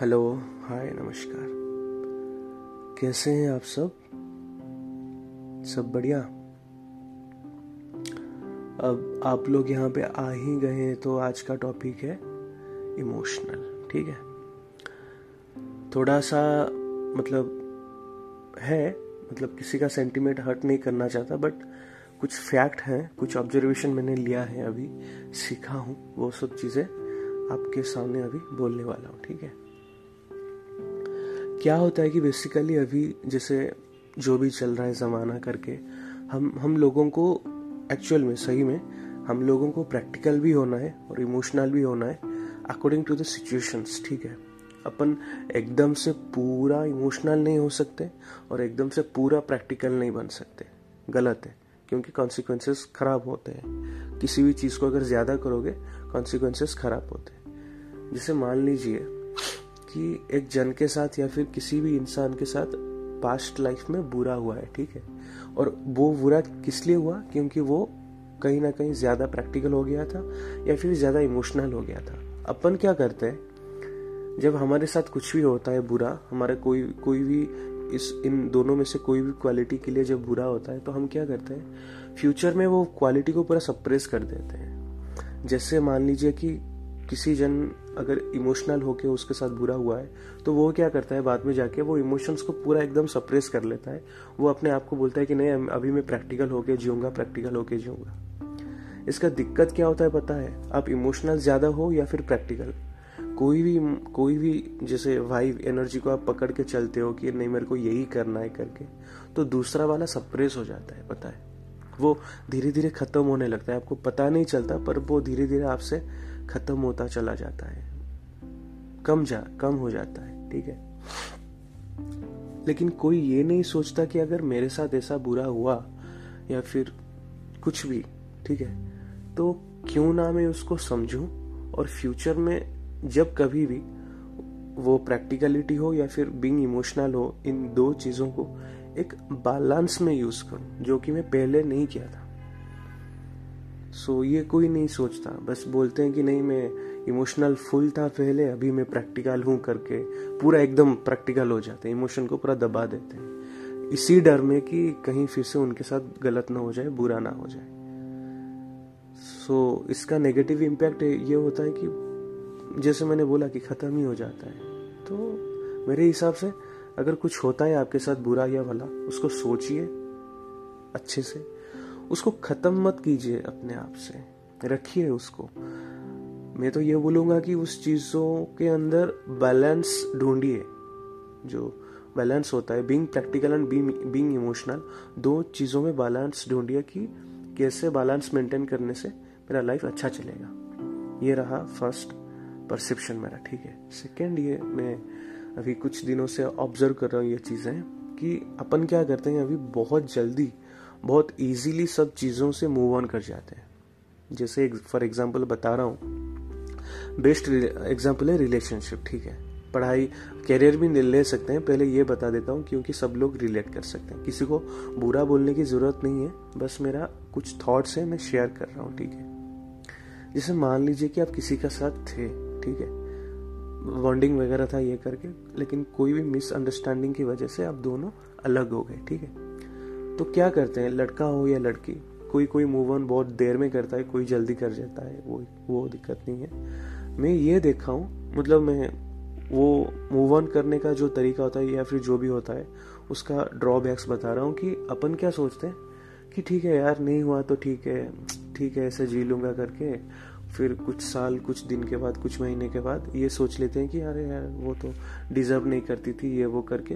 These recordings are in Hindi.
हेलो, हाय, नमस्कार। कैसे हैं आप सब? सब बढ़िया? अब आप लोग यहाँ पे आ ही गए हैं तो आज का टॉपिक है इमोशनल ठीक है? थोड़ा सा मतलब है मतलब किसी का सेंटीमेंट हर्ट नहीं करना चाहता बट कुछ फैक्ट हैं, कुछ ऑब्जर्वेशन मैंने लिया है अभी, सीखा हूँ, वो सब चीज़ें आपके सामने अभी बोलने वाला हूँ, ठीक है? क्या होता है कि बेसिकली अभी जैसे जो भी चल रहा है ज़माना करके, हम हम लोगों को एक्चुअल में, सही में, हम लोगों को प्रैक्टिकल भी होना है और इमोशनल भी होना है अकॉर्डिंग टू द सिचुएशंस ठीक है? अपन एकदम से पूरा इमोशनल नहीं हो सकते और एकदम से पूरा प्रैक्टिकल नहीं बन सकते। गलत है, क्योंकि कॉन्सिक्वेंसेस खराब होते हैं। किसी भी चीज़ को अगर ज़्यादा करोगे कॉन्सिक्वेंसेस खराब होते हैं। जैसे मान लीजिए कि एक जन के साथ या फिर किसी भी इंसान के साथ पास्ट लाइफ में बुरा हुआ है, ठीक है? और वो बुरा किस लिए हुआ? क्योंकि वो कहीं ना कहीं ज़्यादा प्रैक्टिकल हो गया था या फिर ज़्यादा इमोशनल हो गया था। अपन क्या करते हैं? जब हमारे साथ कुछ भी होता है बुरा, हमारे कोई कोई भी इस, इन दोनों में से कोई भी क्वालिटी के लिए जब बुरा होता है तो हम क्या करते हैं? फ्यूचर में वो क्वालिटी को पूरा सप्रेस कर देते हैं। जैसे मान लीजिए कि किसी जन अगर इमोशनल होके उसके साथ बुरा हुआ है तो वो क्या करता है बाद में जाके, वो इमोशंस को पूरा एकदम सप्रेस कर लेता है। वो अपने आप को बोलता है कि नहीं, अभी मैं प्रैक्टिकल होके जीऊँगा, प्रैक्टिकल होके जीऊँगा। इसका दिक्कत क्या होता है पता है? आप इमोशनल ज़्यादा हो या फिर प्रैक्टिकल? कोई भी कोई भी जैसे वाइव एनर्जी को आप पकड़ के चलते हो कि नहीं, मेरे को यही करना है करके तो दूसरा वाला सप्रेस हो जाता है, पता है। वो धीरे धीरे खत्म होने लगता है। आपको पता नहीं चलता, पर वो धीरे धीरे आपसे खत्म होता चला जाता है। कम जा, कम हो जाता है, ठीक है? लेकिन कोई ये नहीं सोचता कि अगर मेरे साथ ऐसा बुरा हुआ या फिर कुछ भी, ठीक है? तो क्यों ना मैं उसको समझूं और फ्यूचर में जब कभी भी वो प्रैक्टिकलिटी हो या फिर बीइंग इमोशनल हो, इन दो चीज़ों को एक बैलेंस में यूज़ करूँ, जो कि मैं पहले नहीं किया था। सो so, ये कोई नहीं सोचता। बस बोलते हैं कि नहीं मैं इमोशनल फुल था पहले अभी मैं प्रैक्टिकल हूँ करके। पूरा एकदम प्रैक्टिकल हो जाते हैं। इमोशन को पूरा दबा देते हैं। इसी डर में कि कहीं फिर से उनके साथ गलत ना हो जाए बुरा ना हो जाए। सो so, इसका नेगेटिव इम्पैक्ट ये होता है कि जैसे मैंने बोला कि ख़त्म ही हो जाता है। तो मेरे हिसाब से अगर कुछ होता है आपके साथ बुरा या भला उसको सोचिए अच्छे से। उसको ख़त्म मत कीजिए अपने आप से। रखिए उसको। मैं तो ये बोलूँगा कि उस चीज़ों के अंदर बैलेंस ढूंढिए। जो बैलेंस होता है being practical and being emotional दो चीज़ों में बैलेंस ढूंढिए कि कैसे बैलेंस मेंटेन करने से मेरा लाइफ अच्छा चलेगा। ये रहा फ़र्स्ट परसेप्शन मेरा, ठीक है? सेकेंड ये मैं अभी कुछ दिनों से ऑब्ज़र्व कर रहा हूँ ये चीज़ें कि अपन क्या करते हैं, अभी बहुत जल्दी बहुत इजीली सब चीज़ों से मूव ऑन कर जाते हैं। जैसे फॉर एग्जांपल बता रहा हूँ बेस्ट एग्जांपल है रिलेशनशिप ठीक है? पढ़ाई करियर भी ले सकते हैं। पहले ये बता देता हूँ, क्योंकि सब लोग रिलेट कर सकते हैं। किसी को बुरा बोलने की ज़रूरत नहीं है, बस मेरा कुछ थॉट्स है, मैं शेयर कर रहा हूँ, ठीक है? जैसे मान लीजिए कि आप किसी का साथ थे, ठीक है? बॉन्डिंग वगैरह था ये करके, लेकिन कोई भी मिसअंडरस्टैंडिंग की वजह से आप दोनों अलग हो गए, ठीक है? तो क्या करते हैं? लड़का हो या लड़की, कोई कोई मूव ऑन बहुत देर में करता है, कोई जल्दी कर जाता है, वो वो दिक्कत नहीं है। मैं ये देखा हूँ मतलब मैं, वो मूव ऑन करने का जो तरीका होता है या फिर जो भी होता है, उसका ड्रॉबैक्स बता रहा हूँ कि अपन क्या सोचते हैं? कि ठीक है यार, नहीं हुआ तो ठीक है ठीक है, ऐसे जी लूँगा करके, फिर कुछ साल, कुछ दिन के बाद, कुछ महीने के बाद ये सोच लेते हैं कि अरे यार, वो तो डिजर्व नहीं करती थी, ये वो करके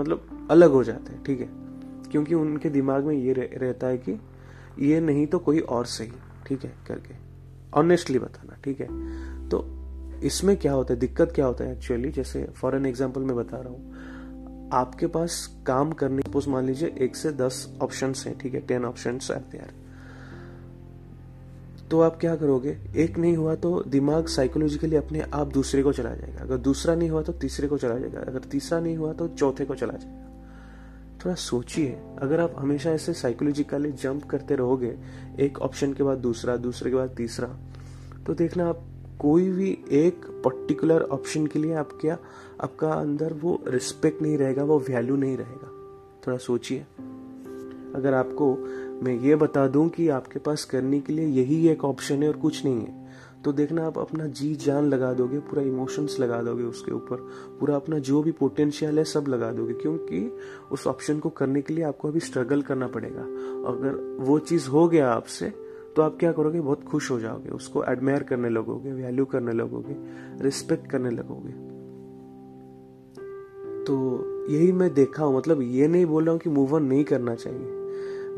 मतलब अलग हो जाते हैं, ठीक है? क्योंकि उनके दिमाग में ये रहता है कि ये नहीं तो कोई और सही, ठीक है, करके। ऑनेस्टली बताना, ठीक है? तो इसमें क्या होता है, दिक्कत क्या होता है एक्चुअली जैसे फॉर एन एग्ज़ाम्पल मैं बता रहा हूँ। आपके पास काम करने सपोज़ मान लीजिए एक से दस ऑप्शन हैं, ठीक है? टेन ऑप्शन तो आप क्या करोगे? एक नहीं हुआ तो दिमाग साइकोलॉजिकली अपने आप दूसरे को चला जाएगा। अगर दूसरा नहीं हुआ तो तीसरे को चला जाएगा। अगर तीसरा नहीं हुआ तो चौथे को चला जाएगा। थोड़ा सोचिए, अगर आप हमेशा ऐसे साइकोलॉजिकली जंप करते रहोगे, एक ऑप्शन के बाद दूसरा, दूसरे के बाद तीसरा तो देखना आप कोई भी एक पर्टिकुलर ऑप्शन के लिए आप क्या आपका अंदर वो रिस्पेक्ट नहीं रहेगा, वो वैल्यू नहीं रहेगा। थोड़ा सोचिए। अगर आपको मैं ये बता दूँ कि आपके पास करने के लिए यही एक ऑप्शन है और कुछ नहीं है तो देखना, आप अपना जी जान लगा दोगे, पूरा इमोशंस लगा दोगे उसके ऊपर, पूरा अपना जो भी पोटेंशियल है सब लगा दोगे, क्योंकि उस ऑप्शन को करने के लिए आपको अभी स्ट्रगल करना पड़ेगा। अगर वो चीज़ हो गया आपसे तो आप क्या करोगे, बहुत खुश हो जाओगे, उसको एडमायर करने लगोगे वैल्यू करने लगोगे रिस्पेक्ट करने लगोगे। तो यही मैं देखा हूँ मतलब ये नहीं बोल रहा हूँ कि मूव ऑन नहीं करना चाहिए।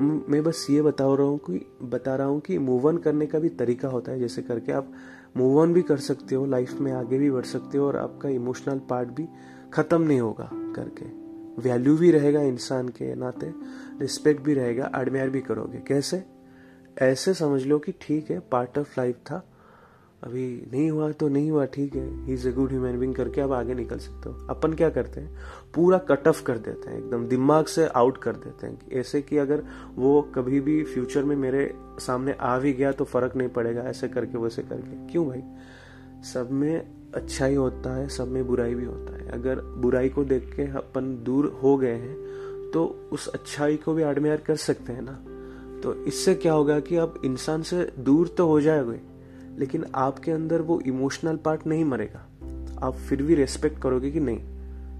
मैं बस ये बता रहा हूँ कि, बता रहा हूँ कि मूव ऑन करने का भी तरीका होता है, जैसे करके आप मूव ऑन भी कर सकते हो लाइफ में आगे भी बढ़ सकते हो और आपका इमोशनल पार्ट भी ख़त्म नहीं होगा करके। वैल्यू भी रहेगा इंसान के नाते रिस्पेक्ट भी रहेगा एडमायर भी करोगे। कैसे? ऐसे समझ लो कि ठीक है पार्ट ऑफ़ लाइफ था अभी नहीं हुआ तो नहीं हुआ, ठीक है। He is a good human being करके आप आगे निकल सकते हो। अपन क्या करते हैं? पूरा कट ऑफ़ कर देते हैं, एकदम दिमाग से आउट कर देते हैं ऐसे कि अगर वो कभी भी फ्यूचर में मेरे सामने आ भी गया तो फ़र्क नहीं पड़ेगा, ऐसे करके, वैसे करके। क्यों भाई? सब में अच्छा ही होता है, सब में बुराई भी होता है। अगर बुराई को देख के अपन दूर हो गए हैं तो उस अच्छाई को भी एडमायर कर सकते हैं ना। तो इससे क्या होगा कि अब इंसान से दूर तो हो जाएगा। लेकिन आपके अंदर वो इमोशनल पार्ट नहीं मरेगा। आप फिर भी रेस्पेक्ट करोगे कि नहीं।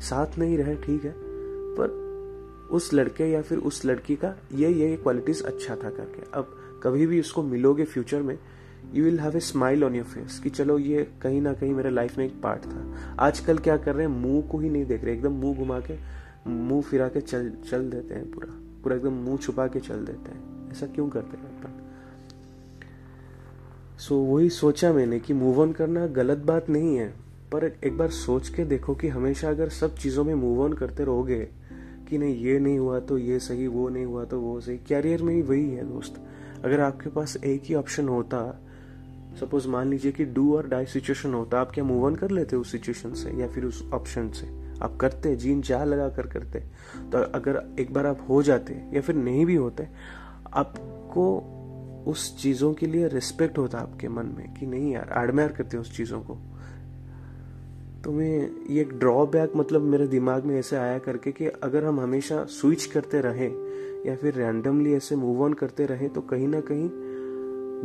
साथ नहीं रहे, ठीक है। पर उस लड़के या फिर उस लड़की का ये ये क्वालिटीज अच्छा था करके। अब कभी भी उसको मिलोगे फ्यूचर में you will have a smile on your face कि चलो ये कहीं ना कहीं मेरे लाइफ में एक पार्ट था। आजकल क्या कर रहे हैं? मुँह को ही नहीं देख रहे। एकदम मुँह घुमा के, मुँह फिरा के चल चल देते हैं पूरा। पूरा एकदम मुँह छुपा के चल देते हैं। ऐसा क्यों करते हैं अपन सो so, वही सोचा मैंने कि मूव ऑन करना गलत बात नहीं है पर एक बार सोच के देखो कि हमेशा अगर सब चीज़ों में मूव ऑन करते रहोगे कि नहीं ये नहीं हुआ तो ये सही वो नहीं हुआ तो वो सही कैरियर में ही वही है दोस्त। अगर आपके पास एक ही ऑप्शन होता सपोज़ मान लीजिए कि डू और डाई सिचुएशन होता आप क्या मूव ऑन कर लेते उस सिचुएशन से या फिर उस ऑप्शन से? आप करते जीन चाह लगा कर करते। तो अगर एक बार आप हो जाते या फिर नहीं भी होते आपको उस चीज़ों के लिए रिस्पेक्ट होता आपके मन में कि नहीं यार एडमायर करते हैं उस चीज़ों को। तो मैं ये एक ड्रॉबैक मतलब मेरे दिमाग में ऐसे आया करके कि अगर हम हमेशा स्विच करते रहें या फिर रैंडमली ऐसे मूव ऑन करते रहें तो कहीं ना कहीं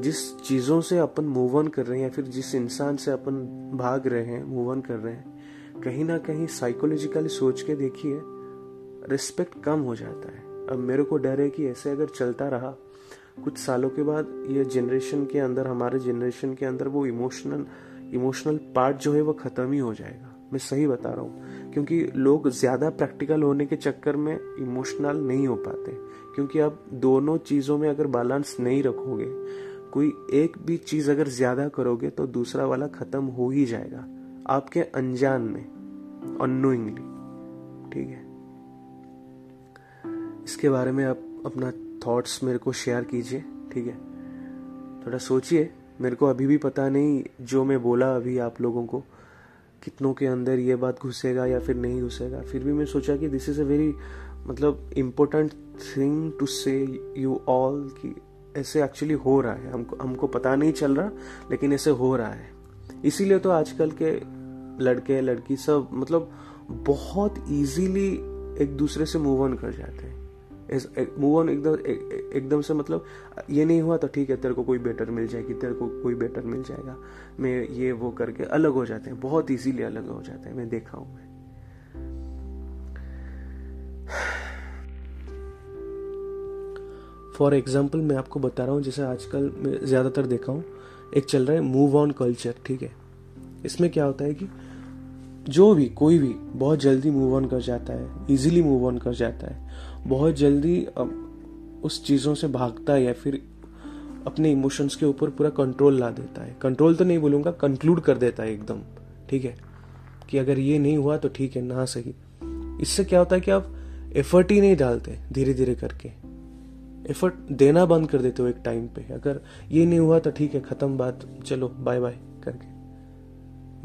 जिस चीज़ों से अपन मूव ऑन कर रहे हैं या फिर जिस इंसान से अपन भाग रहे हैं मूव ऑन कर रहे हैं, कहीं ना कहीं साइकोलॉजिकली सोच के देखिए रिस्पेक्ट कम हो जाता है। अब मेरे को डर है कि ऐसे अगर चलता रहा कुछ सालों के बाद ये जनरेशन के अंदर, हमारे जनरेशन के अंदर वो इमोशनल इमोशनल पार्ट जो है वो ख़त्म ही हो जाएगा। मैं सही बता रहा हूँ, क्योंकि लोग ज़्यादा प्रैक्टिकल होने के चक्कर में इमोशनल नहीं हो पाते। क्योंकि आप दोनों चीज़ों में अगर बैलेंस नहीं रखोगे, कोई एक भी चीज़ अगर ज़्यादा करोगे तो दूसरा वाला ख़त्म हो ही जाएगा, आपके अनजान में अनोइंगली ठीक है? इसके बारे में आप अपना थॉट्स मेरे को शेयर कीजिए, ठीक है? थोड़ा सोचिए, मेरे को अभी भी पता नहीं जो मैं बोला अभी आप लोगों को, कितनों के अंदर ये बात घुसेगा या फिर नहीं घुसेगा। फिर भी मैं सोचा कि दिस इज़ अ वेरी मतलब important thing to say you all कि ऐसे एक्चुअली हो रहा है। हमको हमको पता नहीं चल रहा, लेकिन ऐसे हो रहा है। इसीलिए तो आजकल के लड़के, लड़की सब मतलब बहुत इजीली एक दूसरे से मूव ऑन कर जाते हैं। मूव ऑन एकदम एकदम से मतलब ये नहीं हुआ तो ठीक है, तेरे को कोई बेटर मिल जाएगी, तेरे को कोई बेटर मिल जाएगा। मैं ये वो करके अलग हो जाते हैं, बहुत इजीली अलग हो जाते हैं, मैं देखा हूँ मैं। फॉर एग्ज़ाम्पल मैं आपको बता रहा हूँ, जैसे आजकल मैं ज़्यादातर देखा हूँ, एक चल रहा है मूव ऑन कल्चर ठीक है? इसमें क्या होता है कि जो भी, कोई भी बहुत जल्दी मूव ऑन कर जाता है इजीली मूव ऑन कर जाता है बहुत जल्दी उस चीज़ों से भागता है या फिर अपने इमोशंस के ऊपर पूरा कंट्रोल ला देता है। कंट्रोल तो नहीं बोलूँगा कंक्लूड कर देता है एकदम। ठीक है? कि अगर ये नहीं हुआ तो ठीक है, ना सही। इससे क्या होता है कि आप एफर्ट ही नहीं डालते धीरे धीरे करके। एफर्ट देना बंद कर देते हो एक टाइम पे। अगर ये नहीं हुआ तो ठीक है, ख़त्म बात। चलो बाय बाय करके।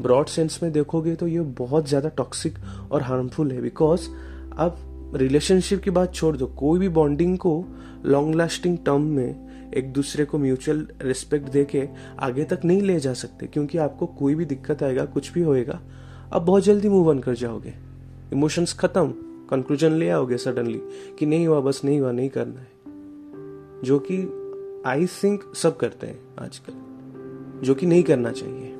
ब्रॉड सेंस में देखोगे तो ये बहुत ज़्यादा टॉक्सिक और हार्मफुल है। बिकॉज़ आप रिलेशनशिप की बात छोड़ दो, कोई भी बॉन्डिंग को लॉन्ग लास्टिंग टर्म में एक दूसरे को म्यूचुअल रिस्पेक्ट दे के आगे तक नहीं ले जा सकते, क्योंकि आपको कोई भी दिक्कत आएगा, कुछ भी होएगा, आप बहुत जल्दी मूव ऑन कर जाओगे। इमोशंस खत्म कंक्लूजन ले आओगे सडनली कि नहीं हुआ, बस नहीं हुआ, नहीं करना है। जो कि आई थिंक सब करते हैं आजकल, जो कि नहीं करना चाहिए।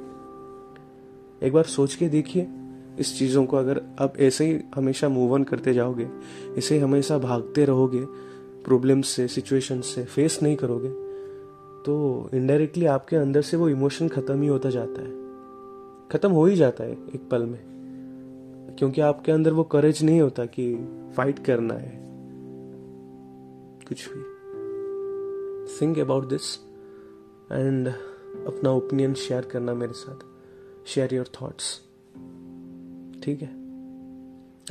एक बार सोच के देखिए। इस चीज़ों को अगर आप ऐसे ही हमेशा मूव ऑन करते जाओगे, ऐसे ही हमेशा भागते रहोगे प्रॉब्लम्स से सिचुएशन से फेस नहीं करोगे तो इनडायरेक्टली आपके अंदर से वो इमोशन खत्म ही होता जाता है। खत्म हो ही जाता है एक पल में। क्योंकि आपके अंदर वो करेज नहीं होता कि फाइट करना है। कुछ भी। थिंक अबाउट दिस एंड अपना ओपिनियन शेयर करना मेरे साथ। शेयर योर थॉट्स ठीक है?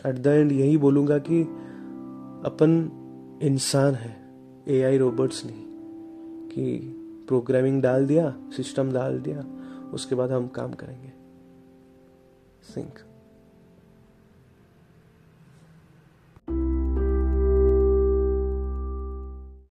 एट द एंड यही बोलूँगा कि अपन इंसान है ए आई रोबोट्स नहीं। कि प्रोग्रामिंग डाल दिया सिस्टम डाल दिया, उसके बाद हम काम करेंगे। थिंक